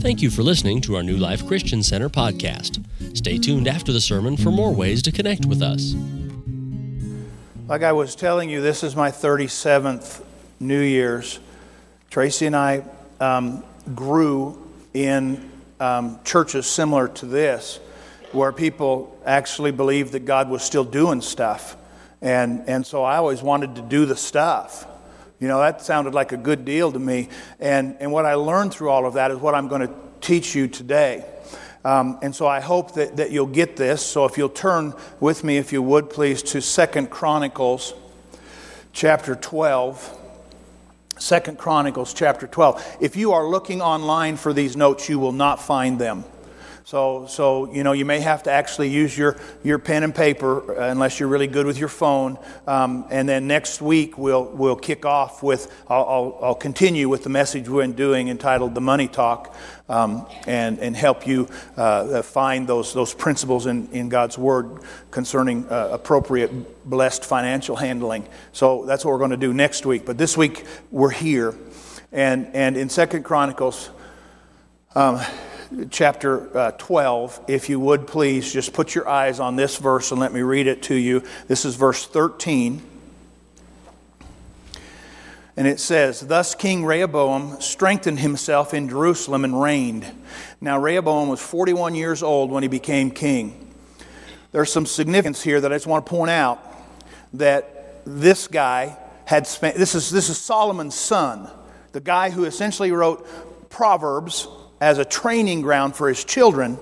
Thank you for listening to our New Life Christian Center podcast. Stay tuned after the sermon for more ways to connect with us. Like I was telling you, this is my 37th New Year's. Tracy and I um, grew in um, churches similar to this, where people actually believed that God was still doing stuff. And, and so I always wanted to do the stuff. You know, that sounded like a good deal to me. And, and what I learned through all of that is what I'm going to teach you today. Um, and so I hope that, that you'll get this. So if you'll turn with me, if you would please, to Second Chronicles chapter 12. Second Chronicles chapter 12. If you are looking online for these notes, you will not find them. So, so you know, you may have to actually use your, your pen and paper uh, unless you're really good with your phone. Um, and then next week we'll, we'll kick off with, I'll, I'll, I'll continue with the message we're doing entitled The Money Talk um, and, and help you uh, uh, find those, those principles in, in God's Word concerning uh, appropriate, blessed financial handling. So that's what we're going to do next week. But this week we're here. And, and in Second Chronicles, um, chapter uh, 12, if you would please just put your eyes on this verse and let me read it to you. This is verse 13. And it says, Thus King Rehoboam strengthened himself in Jerusalem and reigned. Now, Rehoboam was 41 years old when he became king. There's some significance here that I just want to point out that this guy had spent, this is, this is Solomon's son, the guy who essentially wrote Proverbs as a training ground for his children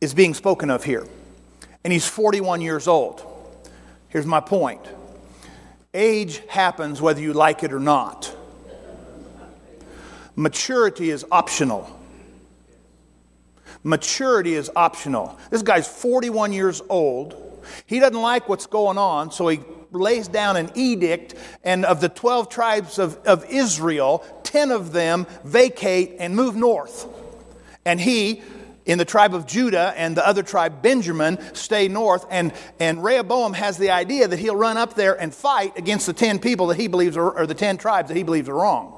is being spoken of here. And he's 41 years old. Here's my point age happens whether you like it or not, maturity is optional. Maturity is optional. This guy's 41 years old. He doesn't like what's going on, so he lays down an edict, and of the 12 tribes of, of Israel, 10 of them vacate and move north. And he, in the tribe of Judah and the other tribe, Benjamin, stay north. And, and Rehoboam has the idea that he'll run up there and fight against the 10 people that he believes are, or the 10 tribes that he believes are wrong.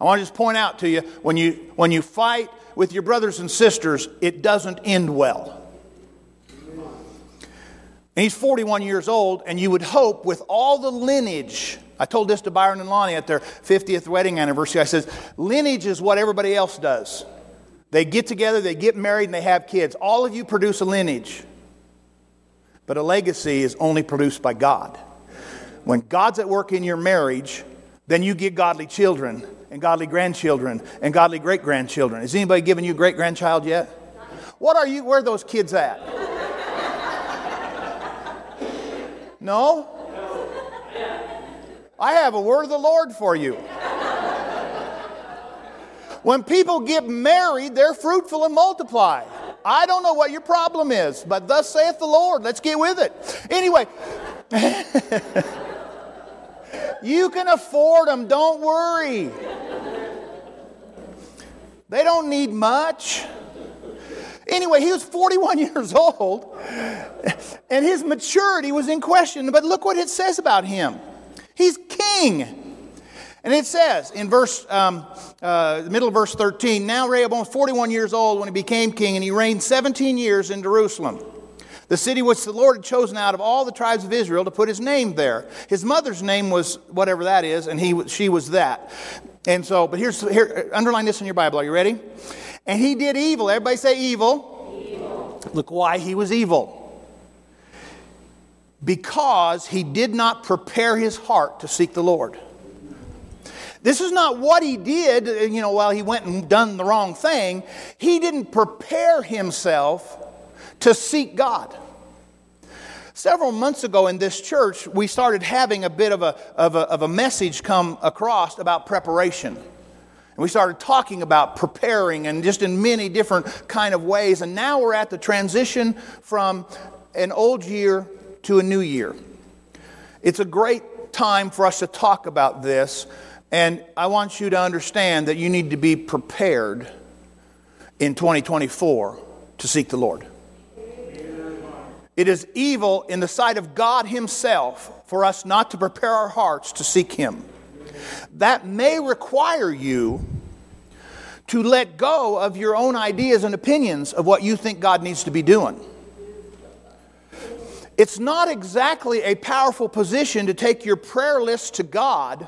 I want to just point out to you when you, when you fight with your brothers and sisters, it doesn't end well. And he's 41 years old, and you would hope with all the lineage. I told this to Byron and Lonnie at their 50th wedding anniversary. I said, lineage is what everybody else does. They get together, they get married, and they have kids. All of you produce a lineage. But a legacy is only produced by God. When God's at work in your marriage, then you get godly children and godly grandchildren and godly great grandchildren. Has anybody given you a great grandchild yet? What are you, where are those kids at? No? I have a word of the Lord for you. When people get married, they're fruitful and multiply. I don't know what your problem is, but thus saith the Lord. Let's get with it. Anyway, you can afford them, don't worry. They don't need much. Anyway, he was 41 years old, and his maturity was in question. But look what it says about him he's king. And it says in verse, um, uh, middle of verse 13, now Rehoboam was 41 years old when he became king, and he reigned 17 years in Jerusalem, the city which the Lord had chosen out of all the tribes of Israel to put his name there. His mother's name was whatever that is, and he, she was that. And so, but here's, here, underline this in your Bible. Are you ready? And he did evil. Everybody say evil. evil. Look why he was evil. Because he did not prepare his heart to seek the Lord. This is not what he did, you know, while he went and done the wrong thing. He didn't prepare himself to seek God. Several months ago in this church, we started having a bit of a, of a, of a message come across about preparation. And we started talking about preparing and just in many different kind of ways. And now we're at the transition from an old year to a new year. It's a great time for us to talk about this. And I want you to understand that you need to be prepared in 2024 to seek the Lord. It is evil in the sight of God Himself for us not to prepare our hearts to seek Him. That may require you to let go of your own ideas and opinions of what you think God needs to be doing. It's not exactly a powerful position to take your prayer list to God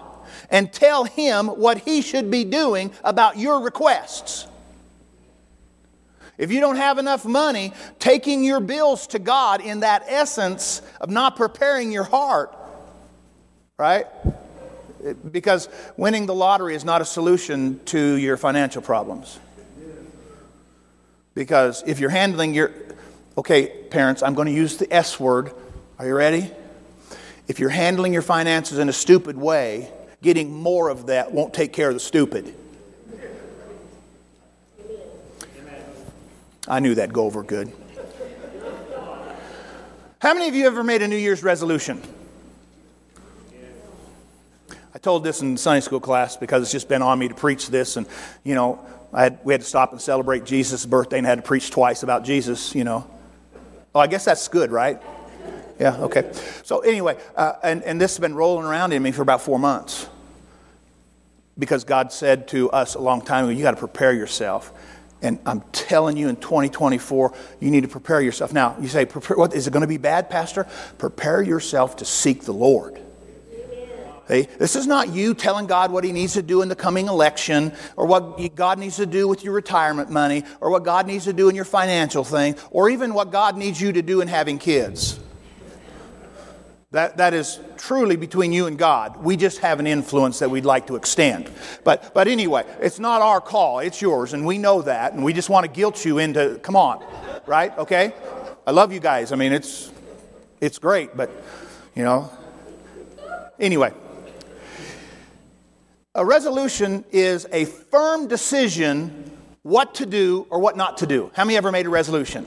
and tell Him what He should be doing about your requests. If you don't have enough money, taking your bills to God in that essence of not preparing your heart, right? Because winning the lottery is not a solution to your financial problems. Because if you're handling your, okay, parents, I'm going to use the S word. Are you ready? If you're handling your finances in a stupid way, getting more of that won't take care of the stupid. I knew that'd go over good. How many of you ever made a New Year's resolution? I told this in Sunday school class because it's just been on me to preach this, and you know, had, we had to stop and celebrate Jesus' birthday and had to preach twice about Jesus. You know, oh, I guess that's good, right? Yeah, okay. So anyway, uh, and and this has been rolling around in me for about four months because God said to us a long time ago, you got to prepare yourself. And I'm telling you, in 2024, you need to prepare yourself. Now, you say, prepare, what, is it going to be bad, Pastor? Prepare yourself to seek the Lord. This is not you telling God what He needs to do in the coming election, or what God needs to do with your retirement money, or what God needs to do in your financial thing, or even what God needs you to do in having kids. That, that is truly between you and God. We just have an influence that we'd like to extend. But, but anyway, it's not our call, it's yours, and we know that, and we just want to guilt you into, come on, right? Okay? I love you guys. I mean, it's, it's great, but, you know. Anyway, a resolution is a firm decision what to do or what not to do. How many ever made a resolution?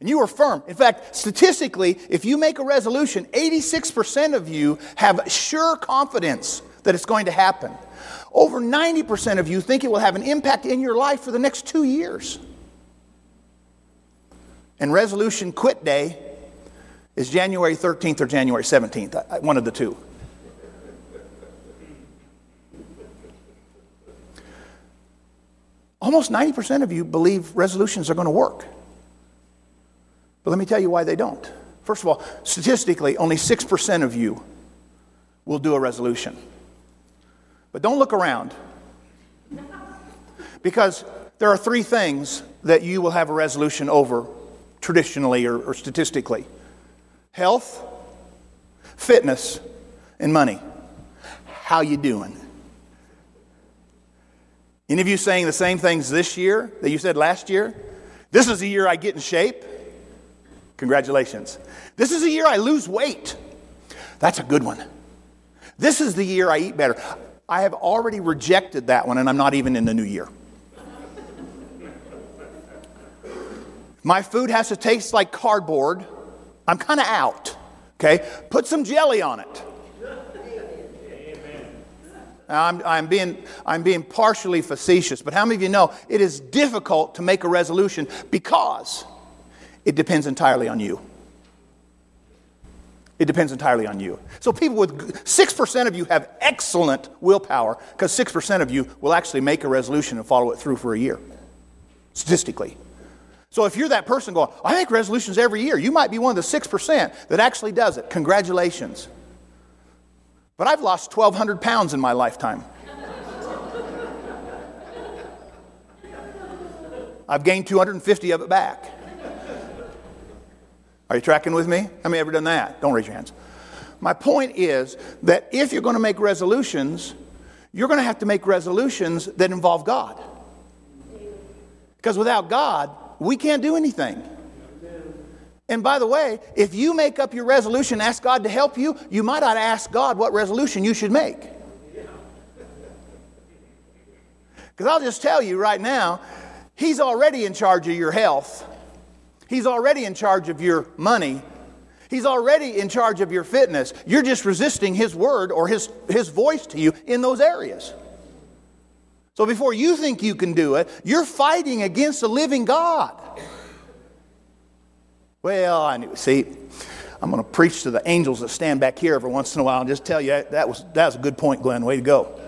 and you are firm. In fact, statistically, if you make a resolution, 86% of you have sure confidence that it's going to happen. Over 90% of you think it will have an impact in your life for the next two years. And resolution quit day is January 13th or January 17th, uh, one of the two. Almost 90% of you believe resolutions are going to work. But let me tell you why they don't. First of all, statistically, only 6% of you will do a resolution. But don't look around. Because there are three things that you will have a resolution over traditionally or, or statistically health, fitness, and money. How you doing? Any of you saying the same things this year that you said last year? This is the year I get in shape. Congratulations. This is the year I lose weight. That's a good one. This is the year I eat better. I have already rejected that one, and I'm not even in the new year. My food has to taste like cardboard. I'm kind of out. Okay? Put some jelly on it. Now, I'm, I'm, being, I'm being partially facetious, but how many of you know it is difficult to make a resolution because it depends entirely on you. It depends entirely on you. So, people with 6% of you have excellent willpower because 6% of you will actually make a resolution and follow it through for a year, statistically. So, if you're that person going, I make resolutions every year, you might be one of the 6% that actually does it. Congratulations. But I've lost 1,200 pounds in my lifetime. I've gained 250 of it back. Are you tracking with me? How many ever done that? Don't raise your hands. My point is that if you're going to make resolutions, you're going to have to make resolutions that involve God. Because without God, we can't do anything. And by the way, if you make up your resolution, ask God to help you, you might not ask God what resolution you should make. Because I'll just tell you right now, He's already in charge of your health. He's already in charge of your money. He's already in charge of your fitness. You're just resisting His word or His, his voice to you in those areas. So before you think you can do it, you're fighting against a living God. Well, I knew. See, I'm going to preach to the angels that stand back here every once in a while and just tell you that was, that was a good point, Glenn. Way to go.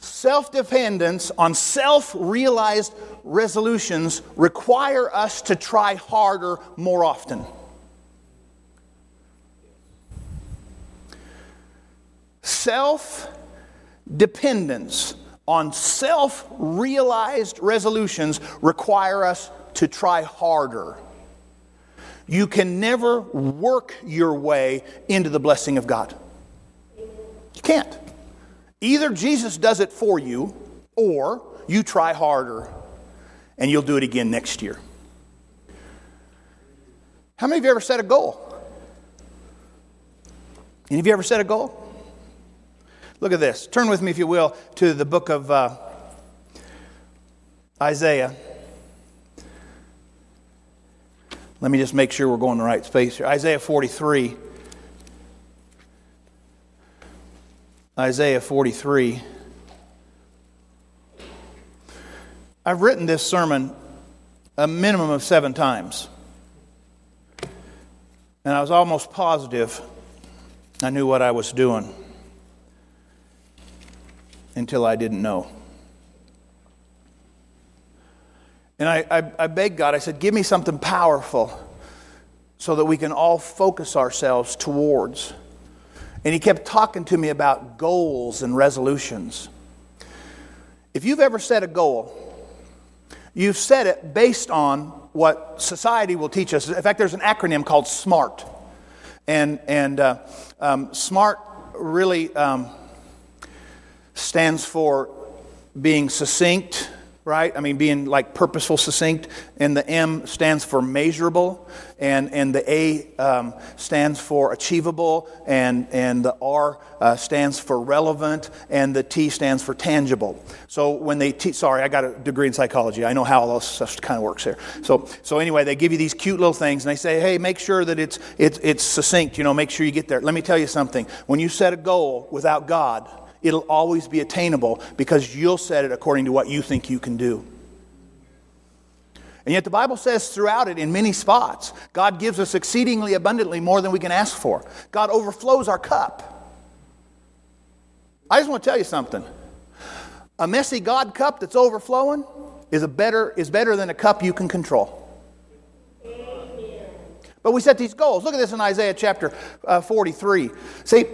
self dependence, on self realized resolutions require us to try harder more often. Self dependence on self realized resolutions require us to try harder. You can never work your way into the blessing of God. You can't. Either Jesus does it for you, or you try harder and you'll do it again next year. How many of you ever set a goal? Any of you ever set a goal? Look at this. Turn with me, if you will, to the book of uh, Isaiah. Let me just make sure we're going the right space here. Isaiah 43. Isaiah 43. I've written this sermon a minimum of seven times. And I was almost positive I knew what I was doing until I didn't know. And I, I, I begged God, I said, give me something powerful so that we can all focus ourselves towards. And He kept talking to me about goals and resolutions. If you've ever set a goal, you've set it based on what society will teach us. In fact, there's an acronym called SMART. And, and uh, um, SMART really um, stands for being succinct, right? I mean, being like purposeful, succinct. And the M stands for measurable, and, and the A um, stands for achievable, and, and the R uh, stands for relevant, and the T stands for tangible. So when they teach, sorry, I got a degree in psychology. I know how all this stuff kind of works here. So, so anyway, they give you these cute little things, and they say, hey, make sure that it's, it's, it's succinct, you know, make sure you get there. Let me tell you something. When you set a goal without God, it'll always be attainable because you'll set it according to what you think you can do. And yet, the Bible says throughout it in many spots, God gives us exceedingly abundantly more than we can ask for. God overflows our cup. I just want to tell you something. A messy God cup that's overflowing is, a better, is better than a cup you can control. But we set these goals. Look at this in Isaiah chapter uh, 43. See,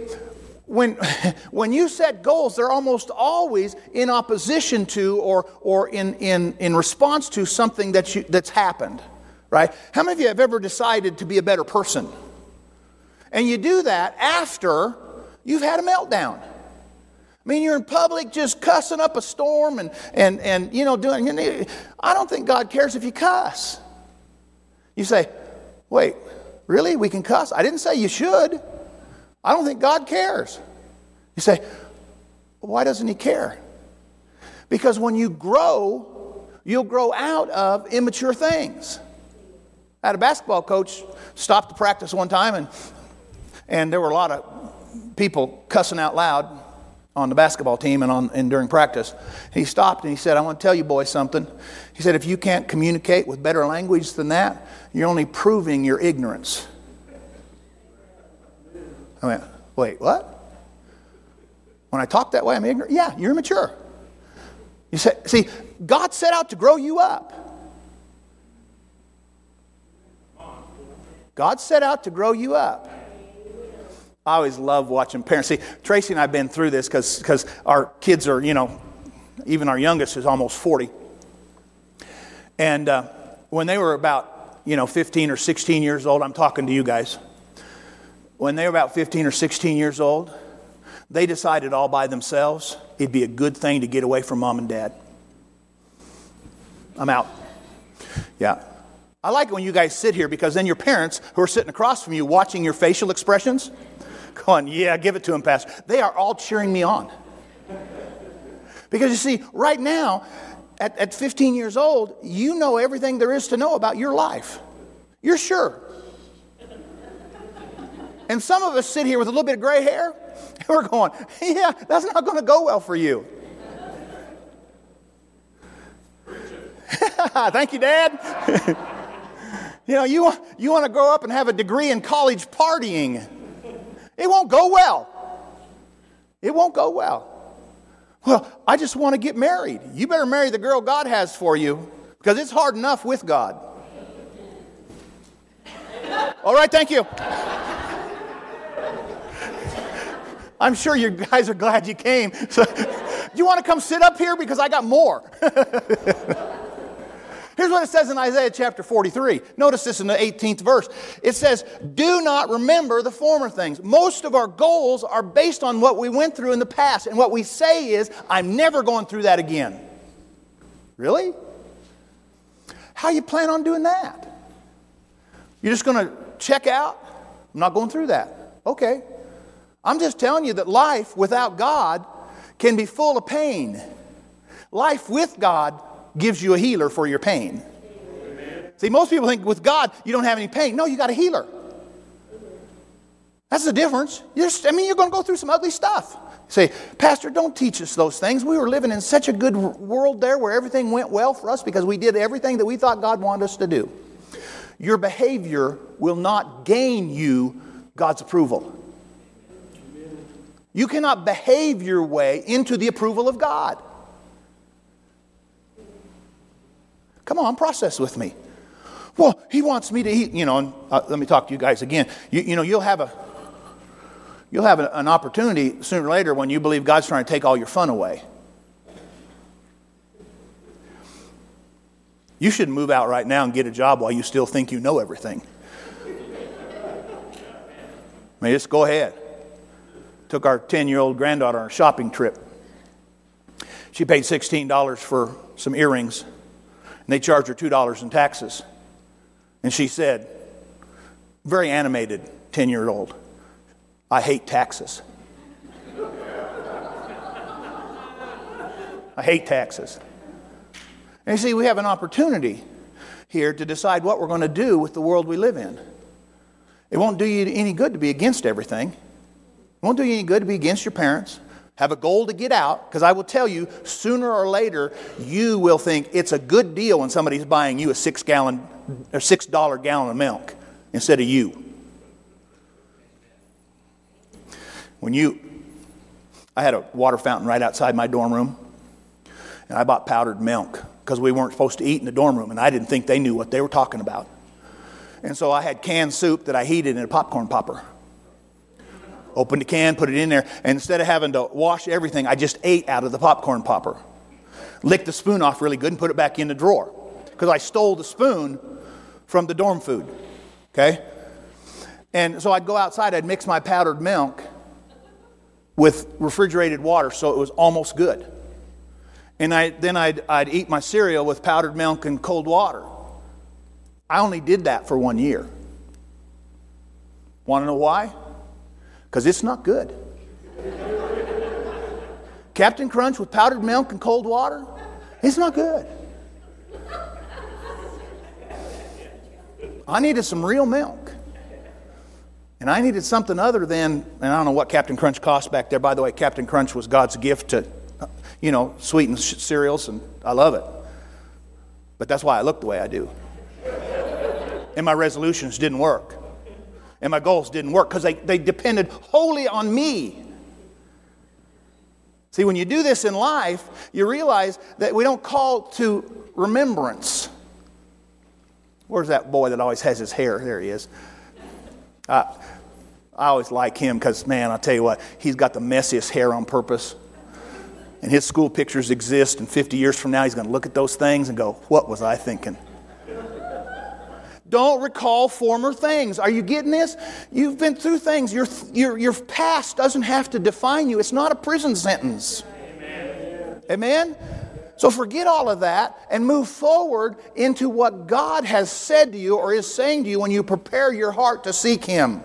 when, when you set goals, they're almost always in opposition to or, or in, in, in response to something that you, that's happened, right? How many of you have ever decided to be a better person? And you do that after you've had a meltdown. I mean, you're in public just cussing up a storm and, and, and you know, doing, I don't think God cares if you cuss. You say, wait, really? We can cuss? I didn't say you should. I don't think God cares. You say, why doesn't He care? Because when you grow, you'll grow out of immature things. I had a basketball coach stop the practice one time, and, and there were a lot of people cussing out loud on the basketball team and, on, and during practice. He stopped and he said, I want to tell you boys something. He said, if you can't communicate with better language than that, you're only proving your ignorance. I went, wait, what? When I talk that way, I'm ignorant? Yeah, you're immature. You say, see, God set out to grow you up. God set out to grow you up. I always love watching parents. See, Tracy and I have been through this because our kids are, you know, even our youngest is almost 40. And uh, when they were about, you know, 15 or 16 years old, I'm talking to you guys when they were about 15 or 16 years old, they decided all by themselves it'd be a good thing to get away from mom and dad. I'm out. Yeah. I like it when you guys sit here because then your parents who are sitting across from you watching your facial expressions, going, yeah, give it to them, Pastor. They are all cheering me on. Because you see, right now, at, at 15 years old, you know everything there is to know about your life. You're sure. And some of us sit here with a little bit of gray hair, and we're going, yeah, that's not going to go well for you. Thank you, Dad. you know, you want, you want to grow up and have a degree in college partying. It won't go well. It won't go well. Well, I just want to get married. You better marry the girl God has for you because it's hard enough with God. All right, thank you. I'm sure you guys are glad you came. So, you want to come sit up here because I got more. Here's what it says in Isaiah chapter 43. Notice this in the 18th verse. It says, Do not remember the former things. Most of our goals are based on what we went through in the past. And what we say is, I'm never going through that again. Really? How you plan on doing that? You're just going to check out? I'm not going through that. Okay. I'm just telling you that life without God can be full of pain. Life with God gives you a healer for your pain. Amen. See, most people think with God you don't have any pain. No, you got a healer. That's the difference. You're, I mean, you're going to go through some ugly stuff. Say, Pastor, don't teach us those things. We were living in such a good world there where everything went well for us because we did everything that we thought God wanted us to do. Your behavior will not gain you God's approval. You cannot behave your way into the approval of God. Come on, process with me. Well, he wants me to eat, you know, and, uh, let me talk to you guys again. You, you know, you'll have a you'll have an opportunity sooner or later when you believe God's trying to take all your fun away. You should move out right now and get a job while you still think you know everything. I mean, just go ahead. Took our 10 year old granddaughter on a shopping trip. She paid $16 for some earrings and they charged her $2 in taxes. And she said, very animated 10 year old, I hate taxes. I hate taxes. And you see, we have an opportunity here to decide what we're going to do with the world we live in. It won't do you any good to be against everything. Won't do you any good to be against your parents have a goal to get out, because I will tell you, sooner or later, you will think it's a good deal when somebody's buying you a six gallon or six dollar gallon of milk instead of you. When you, I had a water fountain right outside my dorm room, and I bought powdered milk because we weren't supposed to eat in the dorm room, and I didn't think they knew what they were talking about. And so I had canned soup that I heated in a popcorn popper. Opened a can, put it in there, and instead of having to wash everything, I just ate out of the popcorn popper. Licked the spoon off really good and put it back in the drawer because I stole the spoon from the dorm food. Okay? And so I'd go outside, I'd mix my powdered milk with refrigerated water so it was almost good. And I, then I'd, I'd eat my cereal with powdered milk and cold water. I only did that for one year. Want to know why? Because it's not good. Captain Crunch with powdered milk and cold water, it's not good. I needed some real milk. And I needed something other than, and I don't know what Captain Crunch cost back there. By the way, Captain Crunch was God's gift to, you know, sweetened cereals, and I love it. But that's why I look the way I do. And my resolutions didn't work and my goals didn't work because they, they depended wholly on me. See, when you do this in life, you realize that we don't call to remembrance. Where's that boy that always has his hair? There he is. Uh, I always like him because, man, I'll tell you what, he's got the messiest hair on purpose. And his school pictures exist, and 50 years from now, he's going to look at those things and go, What was I thinking? Don't recall former things. Are you getting this? You've been through things. Your, your, your past doesn't have to define you, it's not a prison sentence. Amen. Amen? So forget all of that and move forward into what God has said to you or is saying to you when you prepare your heart to seek Him.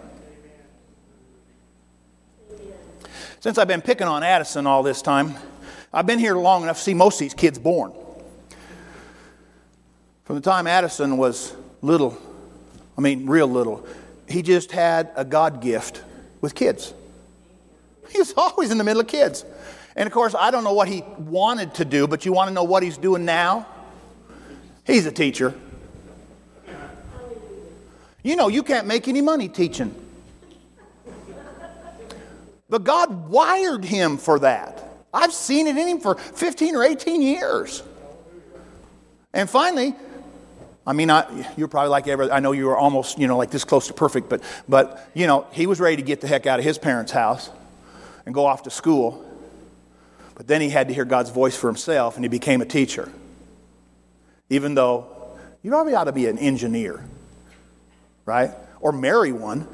Since I've been picking on Addison all this time, I've been here long enough to see most of these kids born. From the time Addison was little, I mean, real little, he just had a God gift with kids. He was always in the middle of kids. And of course, I don't know what he wanted to do, but you want to know what he's doing now? He's a teacher. You know, you can't make any money teaching. But God wired him for that. I've seen it in him for 15 or 18 years. And finally, I mean, I, you're probably like every, I know you were almost, you know, like this close to perfect, but, but, you know, he was ready to get the heck out of his parents' house and go off to school. But then he had to hear God's voice for himself and he became a teacher. Even though you probably ought to be an engineer, right? Or marry one.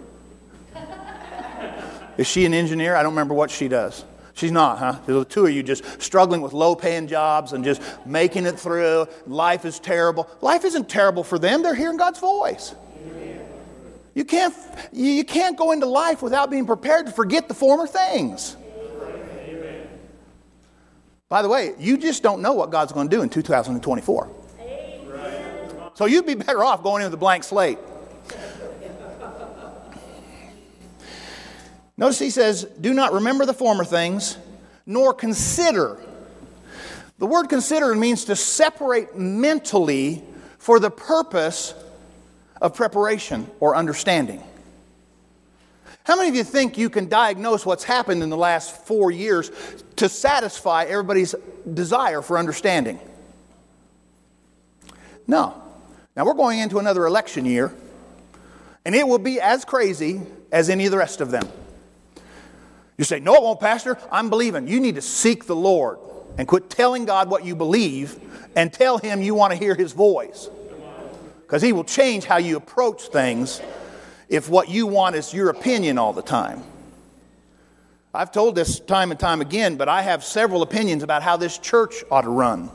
Is she an engineer? I don't remember what she does. She's not, huh? The two of you just struggling with low paying jobs and just making it through. Life is terrible. Life isn't terrible for them, they're hearing God's voice. You can't, you can't go into life without being prepared to forget the former things. By the way, you just don't know what God's going to do in 2024. So you'd be better off going in with a blank slate. Notice he says, Do not remember the former things, nor consider. The word consider means to separate mentally for the purpose of preparation or understanding. How many of you think you can diagnose what's happened in the last four years to satisfy everybody's desire for understanding? No. Now we're going into another election year, and it will be as crazy as any of the rest of them. You say, No, it won't, Pastor. I'm believing. You need to seek the Lord and quit telling God what you believe and tell Him you want to hear His voice. Because He will change how you approach things if what you want is your opinion all the time. I've told this time and time again, but I have several opinions about how this church ought to run,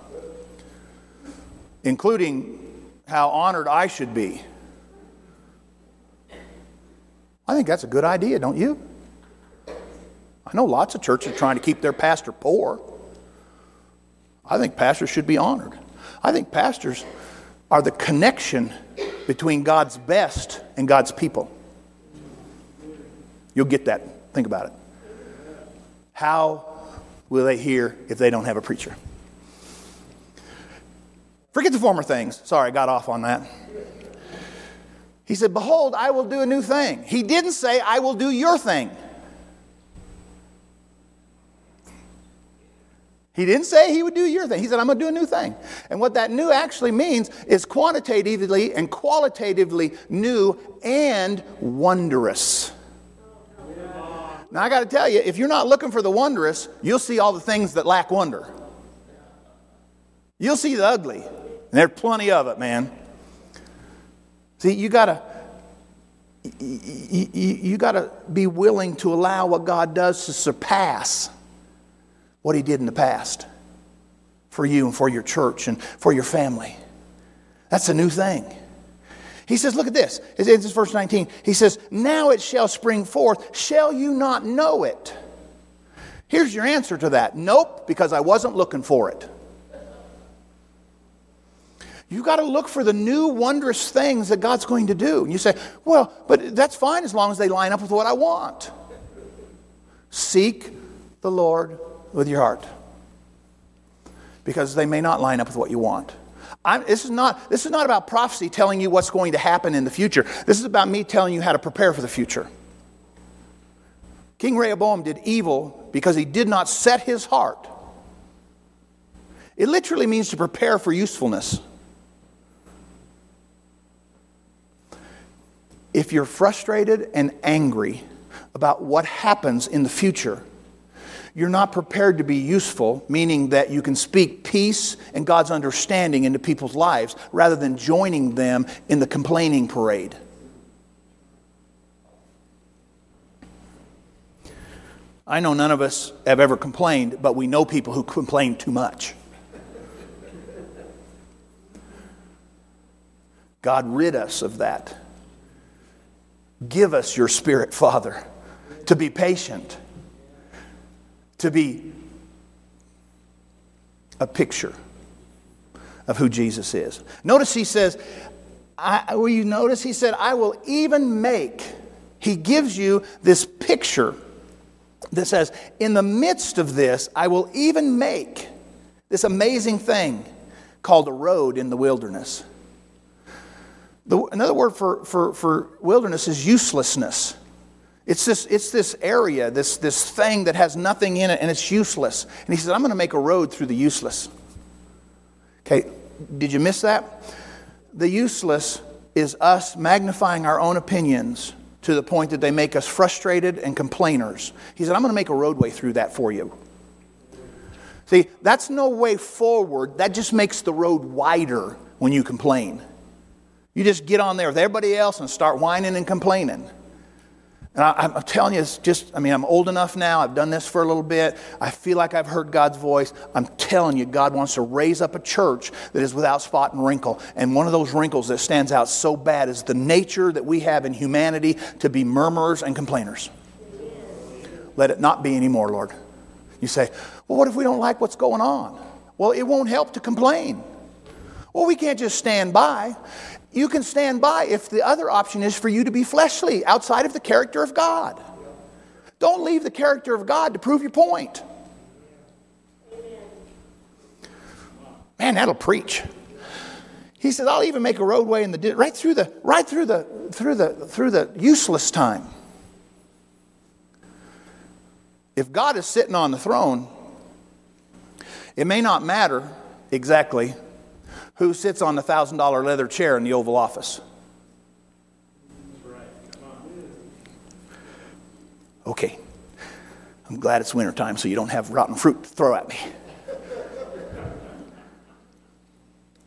including how honored I should be. I think that's a good idea, don't you? I know lots of churches are trying to keep their pastor poor. I think pastors should be honored. I think pastors are the connection between God's best and God's people. You'll get that. Think about it. How will they hear if they don't have a preacher? Forget the former things. Sorry, I got off on that. He said, Behold, I will do a new thing. He didn't say, I will do your thing. He didn't say he would do your thing. He said, I'm going to do a new thing. And what that new actually means is quantitatively and qualitatively new and wondrous. Now, I got to tell you, if you're not looking for the wondrous, you'll see all the things that lack wonder. You'll see the ugly. And there's plenty of it, man. See, you got to. You, you, you got to be willing to allow what God does to surpass what He did in the past for you and for your church and for your family. That's a new thing. He says, look at this. It's in verse 19. He says, Now it shall spring forth. Shall you not know it? Here's your answer to that. Nope, because I wasn't looking for it. You've got to look for the new wondrous things that God's going to do. And you say, well, but that's fine as long as they line up with what I want. Seek the Lord with your heart because they may not line up with what you want. I'm, this, is not, this is not about prophecy telling you what's going to happen in the future. This is about me telling you how to prepare for the future. King Rehoboam did evil because he did not set his heart. It literally means to prepare for usefulness. If you're frustrated and angry about what happens in the future, you're not prepared to be useful, meaning that you can speak peace and God's understanding into people's lives rather than joining them in the complaining parade. I know none of us have ever complained, but we know people who complain too much. God, rid us of that. Give us your spirit, Father, to be patient to be a picture of who Jesus is. Notice he says, I, will you notice he said, I will even make, he gives you this picture that says, in the midst of this, I will even make this amazing thing called a road in the wilderness. The, another word for, for, for wilderness is uselessness. It's this, it's this area, this, this thing that has nothing in it and it's useless. And he says, I'm going to make a road through the useless. Okay, did you miss that? The useless is us magnifying our own opinions to the point that they make us frustrated and complainers. He said, I'm going to make a roadway through that for you. See, that's no way forward. That just makes the road wider when you complain. You just get on there with everybody else and start whining and complaining. And I, am telling you, it's just, I mean, I'm old enough now. I've done this for a little bit. I feel like I've heard God's voice. I'm telling you, God wants to raise up a church that is without spot and wrinkle. And one of those wrinkles that stands out so bad is the nature that we have in humanity to be murmurers and complainers. Let it not be anymore, Lord. You say, well, what if we don't like what's going on? Well, it won't help to complain. Well, we can't just stand by. You can stand by if the other option is for you to be fleshly, outside of the character of God. Don't leave the character of God to prove your point. Man, that'll preach. He says, "I'll even make a roadway in the right through the right through the through the through the useless time." If God is sitting on the throne, it may not matter exactly who sits on the $1,000 leather chair in the Oval Office. Okay. I'm glad it's wintertime so you don't have rotten fruit to throw at me.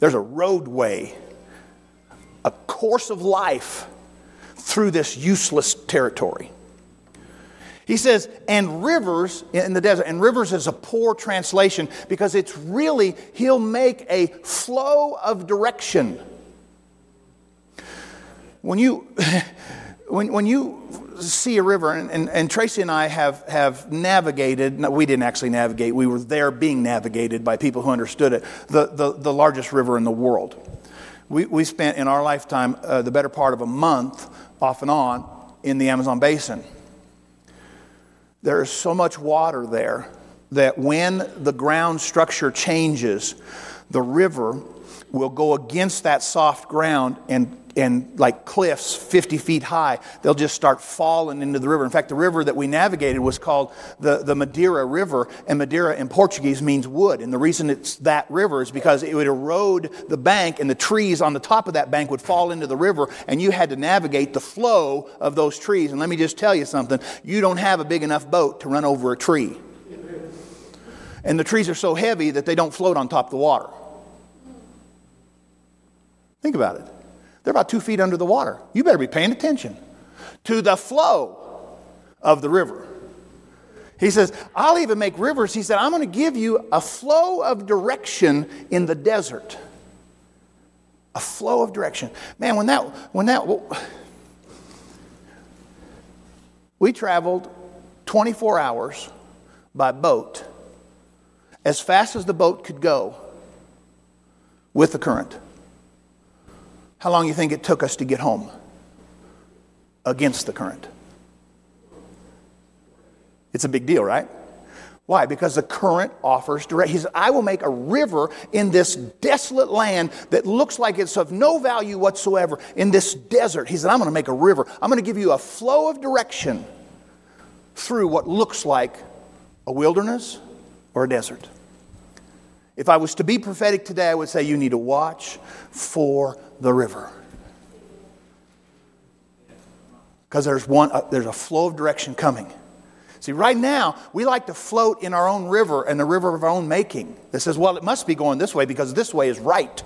There's a roadway, a course of life through this useless territory. He says, and rivers in the desert. And rivers is a poor translation because it's really, he'll make a flow of direction. When you, when, when you see a river, and, and, and, Tracy and I have, have navigated, no, we didn't actually navigate, we were there being navigated by people who understood it, the, the, the largest river in the world. We, we spent in our lifetime uh, the better part of a month off and on in the Amazon basin. There is so much water there that when the ground structure changes, the river will go against that soft ground and and like cliffs 50 feet high, they'll just start falling into the river. In fact, the river that we navigated was called the, the Madeira River, and Madeira in Portuguese means wood. And the reason it's that river is because it would erode the bank, and the trees on the top of that bank would fall into the river, and you had to navigate the flow of those trees. And let me just tell you something you don't have a big enough boat to run over a tree. And the trees are so heavy that they don't float on top of the water. Think about it. They're about two feet under the water. You better be paying attention to the flow of the river. He says, I'll even make rivers. He said, I'm going to give you a flow of direction in the desert. A flow of direction. Man, when that, when that, we traveled 24 hours by boat as fast as the boat could go with the current. How long do you think it took us to get home against the current? It's a big deal, right? Why? Because the current offers direct. He says, I will make a river in this desolate land that looks like it's of no value whatsoever in this desert. He said, I'm going to make a river. I'm going to give you a flow of direction through what looks like a wilderness or a desert. If I was to be prophetic today, I would say you need to watch for the river. Because there's, one, uh, there's a flow of direction coming. See, right now, we like to float in our own river and the river of our own making that says, well, it must be going this way because this way is right.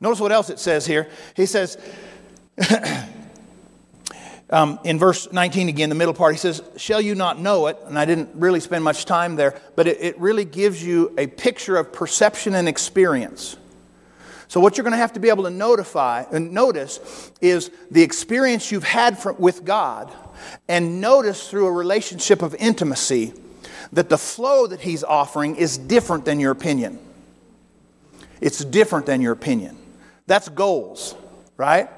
Notice what else it says here. He says, um, in verse 19 again, the middle part, he says, Shall you not know it? And I didn't really spend much time there, but it, it really gives you a picture of perception and experience. So, what you're going to have to be able to notify and notice is the experience you've had from, with God, and notice through a relationship of intimacy that the flow that He's offering is different than your opinion. It's different than your opinion. That's goals, right?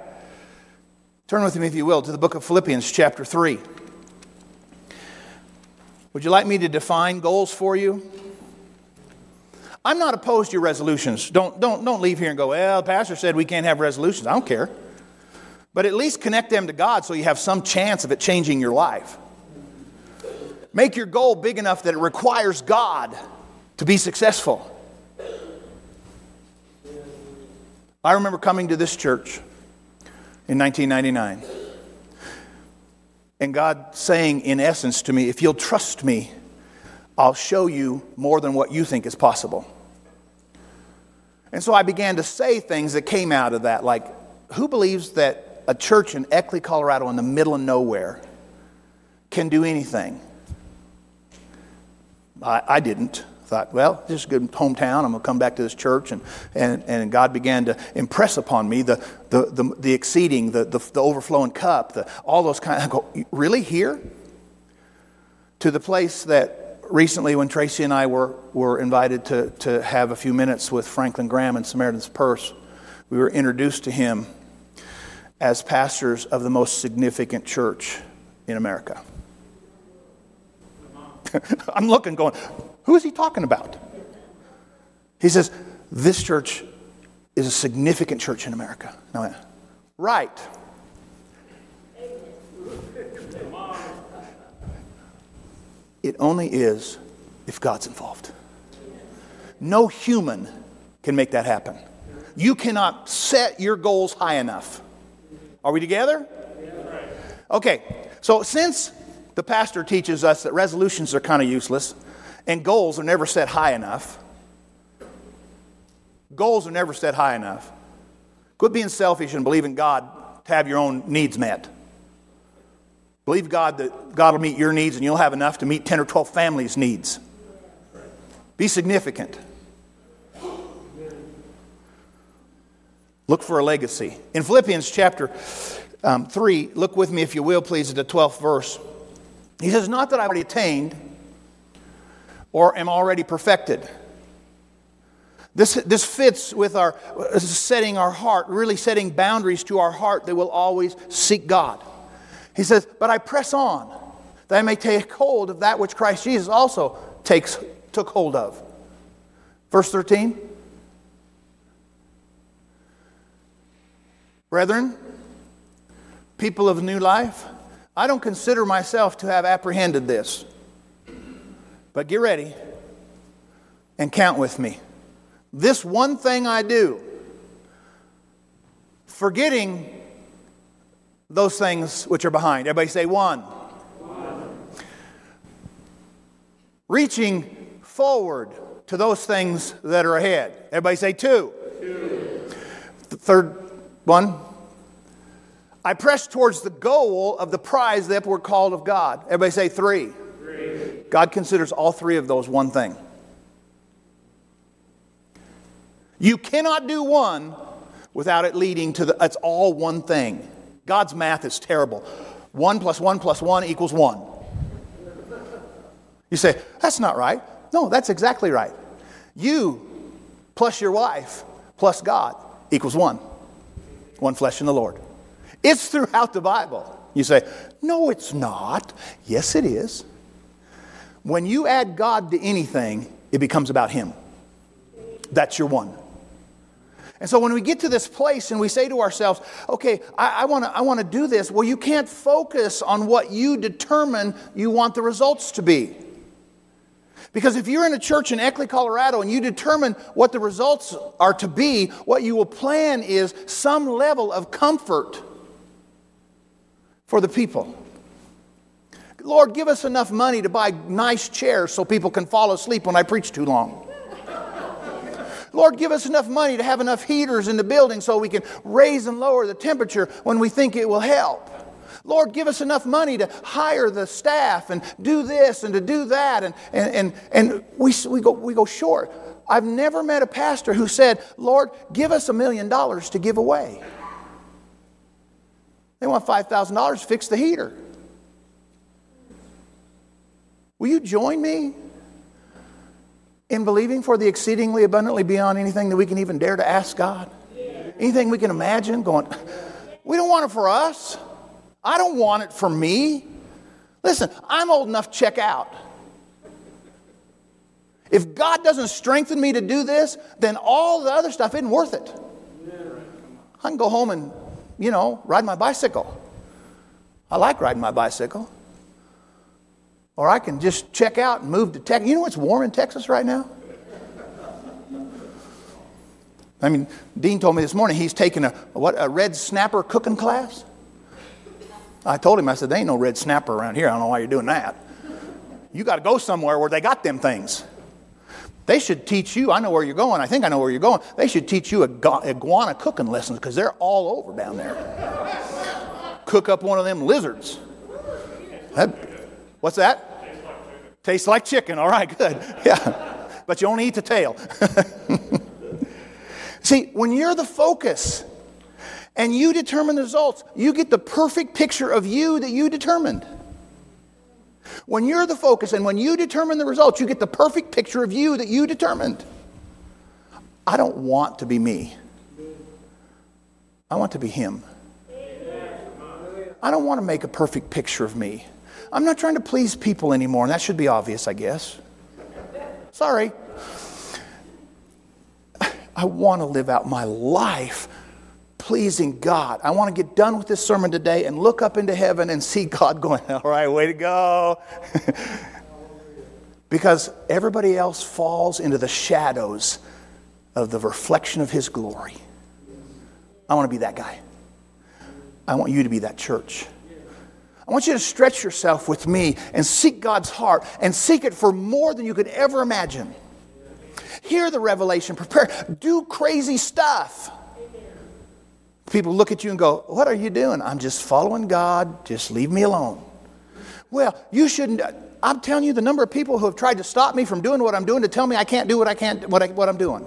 Turn with me, if you will, to the book of Philippians, chapter 3. Would you like me to define goals for you? I'm not opposed to your resolutions. Don't, don't, don't leave here and go, well, the pastor said we can't have resolutions. I don't care. but at least connect them to God so you have some chance of it changing your life. Make your goal big enough that it requires God to be successful. I remember coming to this church in 1999 and God saying, in essence, to me, if you'll trust me, I'll show you more than what you think is possible. And so I began to say things that came out of that, like, who believes that a church in Eckley, Colorado, in the middle of nowhere, can do anything? I, I didn't. Thought, well, this is a good hometown. I'm going to come back to this church. And, and, and God began to impress upon me the, the, the, the exceeding, the, the, the, overflowing cup, the, all those kind of, I go, really here? To the place that recently when Tracy and I were, were invited to, to have a few minutes with Franklin Graham and Samaritan's Purse, we were introduced to him as pastors of the most significant church in America. I'm looking, going, who is he talking about? He says, This church is a significant church in America. No, right. It only is if God's involved. No human can make that happen. You cannot set your goals high enough. Are we together? Okay, so since the pastor teaches us that resolutions are kind of useless and goals are never set high enough. Goals are never set high enough. Quit being selfish and believe in God to have your own needs met. Believe God that God will meet your needs and you'll have enough to meet 10 or 12 families' needs. Be significant. Look for a legacy. In Philippians chapter um, 3, look with me, if you will, please, at the 12th verse. He says, Not that I've already attained or am already perfected. This, this fits with our setting our heart, really setting boundaries to our heart that will always seek God. He says, But I press on that I may take hold of that which Christ Jesus also takes, took hold of. Verse 13. Brethren, people of new life, I don't consider myself to have apprehended this. But get ready and count with me. This one thing I do, forgetting those things which are behind. Everybody say one. one. Reaching forward to those things that are ahead. Everybody say two. two. The third one. I press towards the goal of the prize, the upward called of God. Everybody say three. three. God considers all three of those one thing. You cannot do one without it leading to the, it's all one thing. God's math is terrible. One plus one plus one equals one. You say, that's not right. No, that's exactly right. You plus your wife plus God equals one. One flesh in the Lord. It's throughout the Bible. You say, no, it's not. Yes, it is. When you add God to anything, it becomes about Him. That's your one. And so when we get to this place and we say to ourselves, okay, I, I want to do this, well, you can't focus on what you determine you want the results to be. Because if you're in a church in Eckley, Colorado, and you determine what the results are to be, what you will plan is some level of comfort for the people. Lord, give us enough money to buy nice chairs so people can fall asleep when I preach too long. Lord, give us enough money to have enough heaters in the building so we can raise and lower the temperature when we think it will help. Lord, give us enough money to hire the staff and do this and to do that. And, and, and, and we, we, go, we go short. I've never met a pastor who said, Lord, give us a million dollars to give away. They want $5,000 to fix the heater. Will you join me in believing for the exceedingly abundantly beyond anything that we can even dare to ask God? Anything we can imagine? Going, we don't want it for us. I don't want it for me. Listen, I'm old enough to check out. If God doesn't strengthen me to do this, then all the other stuff isn't worth it. I can go home and you know, ride my bicycle. I like riding my bicycle. Or I can just check out and move to Texas. You know what's warm in Texas right now? I mean, Dean told me this morning he's taking a, what, a red snapper cooking class. I told him, I said, there ain't no red snapper around here. I don't know why you're doing that. You got to go somewhere where they got them things. They should teach you, I know where you're going, I think I know where you're going. They should teach you iguana cooking lessons because they're all over down there. Cook up one of them lizards. That, what's that? Tastes like, chicken. Tastes like chicken. All right, good. Yeah. But you only eat the tail. See, when you're the focus and you determine the results, you get the perfect picture of you that you determined. When you're the focus and when you determine the results, you get the perfect picture of you that you determined. I don't want to be me. I want to be Him. I don't want to make a perfect picture of me. I'm not trying to please people anymore, and that should be obvious, I guess. Sorry. I want to live out my life pleasing God. I want to get done with this sermon today and look up into heaven and see God going, All right, way to go. because everybody else falls into the shadows of the reflection of His glory. I want to be that guy. I want you to be that church. I want you to stretch yourself with me and seek God's heart and seek it for more than you could ever imagine. Hear the revelation, prepare, do crazy stuff. People look at you and go, What are you doing? I'm just following God. Just leave me alone. Well, you shouldn't. I'm telling you, the number of people who have tried to stop me from doing what I'm doing to tell me I can't do what I can't, what, I, what I'm doing.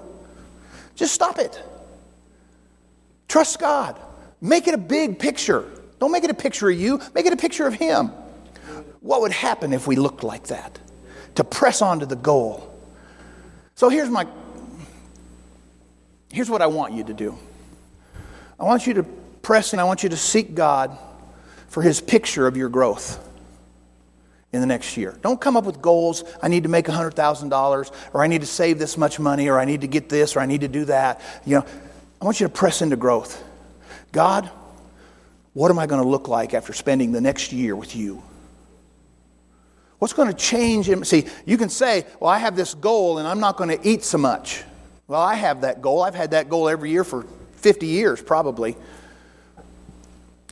Just stop it. Trust God. Make it a big picture. Don't make it a picture of you, make it a picture of Him. What would happen if we looked like that? To press on to the goal. So here's my here's what I want you to do. I want you to press and I want you to seek God for his picture of your growth in the next year. Don't come up with goals. I need to make $100,000 or I need to save this much money or I need to get this or I need to do that. You know, I want you to press into growth. God, what am I going to look like after spending the next year with you? What's going to change? In, See, you can say, well, I have this goal and I'm not going to eat so much. Well, I have that goal. I've had that goal every year for 50 years probably.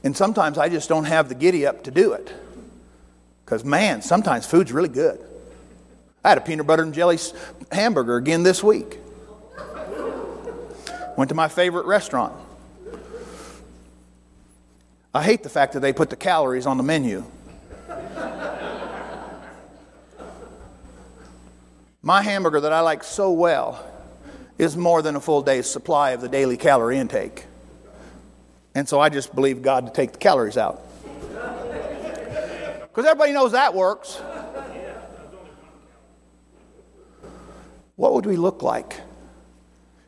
And sometimes I just don't have the giddy up to do it. Because, man, sometimes food's really good. I had a peanut butter and jelly hamburger again this week. Went to my favorite restaurant. I hate the fact that they put the calories on the menu. My hamburger that I like so well is more than a full day's supply of the daily calorie intake. And so I just believe God to take the calories out. Because everybody knows that works. What would we look like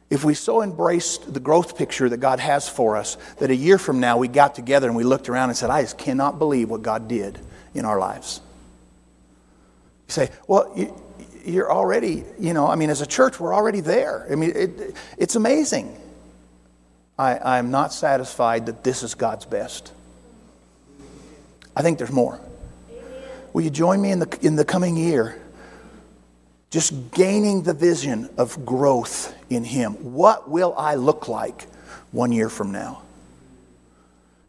if we so embraced the growth picture that God has for us that a year from now we got together and we looked around and said, I just cannot believe what God did in our lives? You say, well, you, you're already, you know, I mean, as a church, we're already there. I mean, it, it's amazing. I, I'm not satisfied that this is God's best. I think there's more. Will you join me in the, in the coming year? Just gaining the vision of growth in Him. What will I look like one year from now?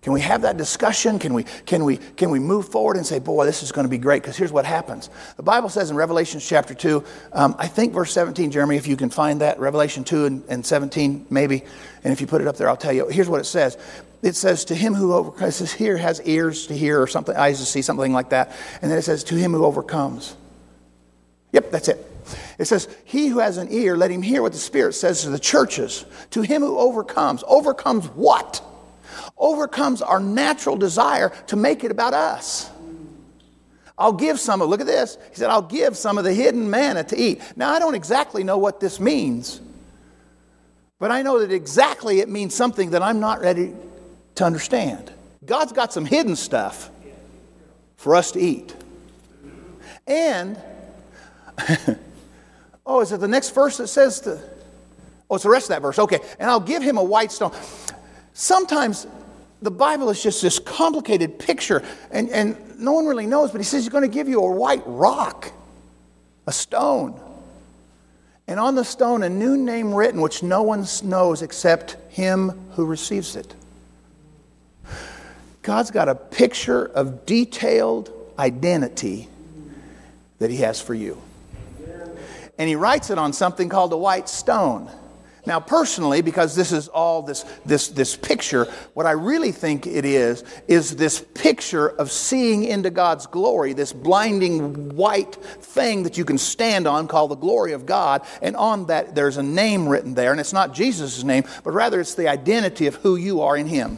Can we have that discussion? Can we, can we, can we move forward and say, boy, this is going to be great? Because here's what happens. The Bible says in Revelation chapter 2, um, I think verse 17, Jeremy, if you can find that, Revelation 2 and, and 17, maybe, and if you put it up there, I'll tell you. Here's what it says. It says, to him who overcomes, says here has ears to hear or something, eyes to see, something like that. And then it says, to him who overcomes. Yep, that's it. It says, He who has an ear, let him hear what the Spirit says to the churches. To him who overcomes. Overcomes what? overcomes our natural desire to make it about us. I'll give some of, look at this. He said, I'll give some of the hidden manna to eat. Now, I don't exactly know what this means, but I know that exactly it means something that I'm not ready to understand. God's got some hidden stuff for us to eat. And, oh, is it the next verse that says the, oh, it's the rest of that verse. Okay. And I'll give him a white stone. Sometimes the Bible is just this complicated picture, and, and no one really knows, but he says he's going to give you a white rock, a stone. And on the stone, a new name written, which no one knows except him who receives it. God's got a picture of detailed identity that he has for you. And he writes it on something called a white stone. Now, personally, because this is all this, this, this picture, what I really think it is, is this picture of seeing into God's glory, this blinding white thing that you can stand on called the glory of God. And on that, there's a name written there. And it's not Jesus' name, but rather it's the identity of who you are in Him.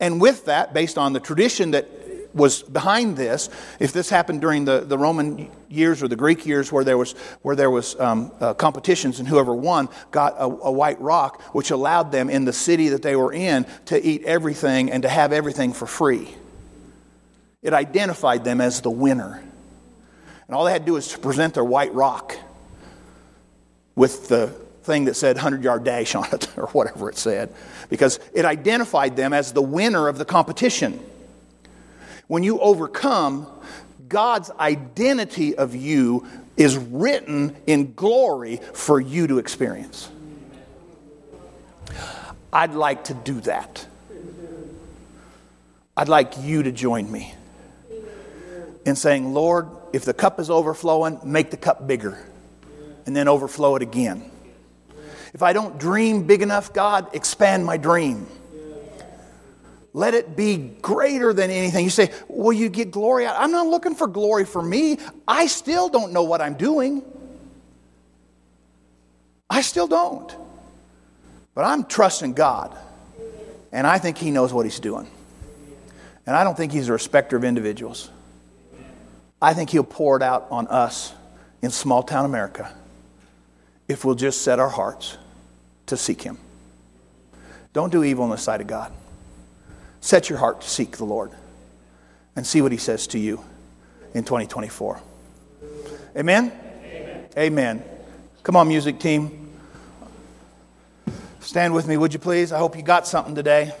And with that, based on the tradition that was behind this, if this happened during the, the Roman years or the Greek years where there was, where there was um, uh, competitions and whoever won got a, a white rock, which allowed them in the city that they were in to eat everything and to have everything for free. It identified them as the winner. And all they had to do was to present their white rock with the thing that said 100 yard dash on it or whatever it said because it identified them as the winner of the competition. When you overcome, God's identity of you is written in glory for you to experience. I'd like to do that. I'd like you to join me in saying, Lord, if the cup is overflowing, make the cup bigger and then overflow it again. If I don't dream big enough, God, expand my dream. Let it be greater than anything. You say, Will you get glory out? I'm not looking for glory for me. I still don't know what I'm doing. I still don't. But I'm trusting God. And I think He knows what He's doing. And I don't think He's a respecter of individuals. I think He'll pour it out on us in small town America if we'll just set our hearts to seek Him. Don't do evil in the sight of God. Set your heart to seek the Lord and see what He says to you in 2024. Amen? Amen. Amen. Come on, music team. Stand with me, would you please? I hope you got something today.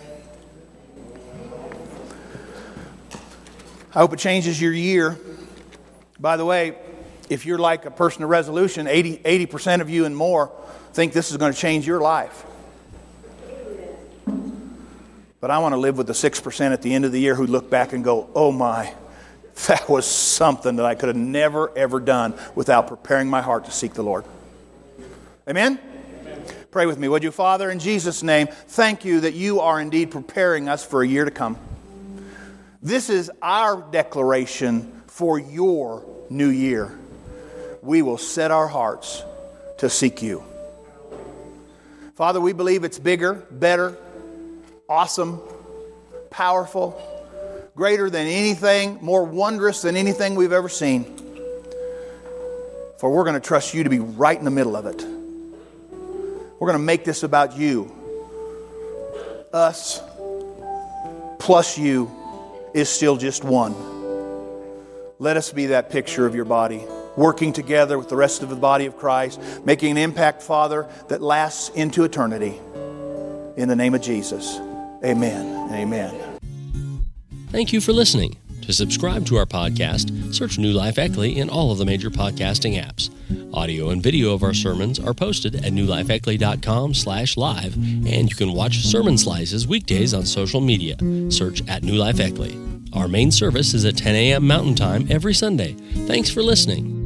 I hope it changes your year. By the way, if you're like a person of resolution, 80, 80% of you and more think this is going to change your life. But I want to live with the 6% at the end of the year who look back and go, oh my, that was something that I could have never, ever done without preparing my heart to seek the Lord. Amen? Amen? Pray with me, would you? Father, in Jesus' name, thank you that you are indeed preparing us for a year to come. This is our declaration for your new year. We will set our hearts to seek you. Father, we believe it's bigger, better, awesome, powerful, greater than anything, more wondrous than anything we've ever seen. For we're going to trust you to be right in the middle of it. We're going to make this about you. Us plus you is still just one. Let us be that picture of your body, working together with the rest of the body of Christ, making an impact, Father, that lasts into eternity. In the name of Jesus. Amen. Amen. Thank you for listening. To subscribe to our podcast, search New Life Eckley in all of the major podcasting apps. Audio and video of our sermons are posted at newlifeeckley.com slash live, and you can watch sermon slices weekdays on social media. Search at New Life Eckley. Our main service is at 10 a.m. Mountain Time every Sunday. Thanks for listening.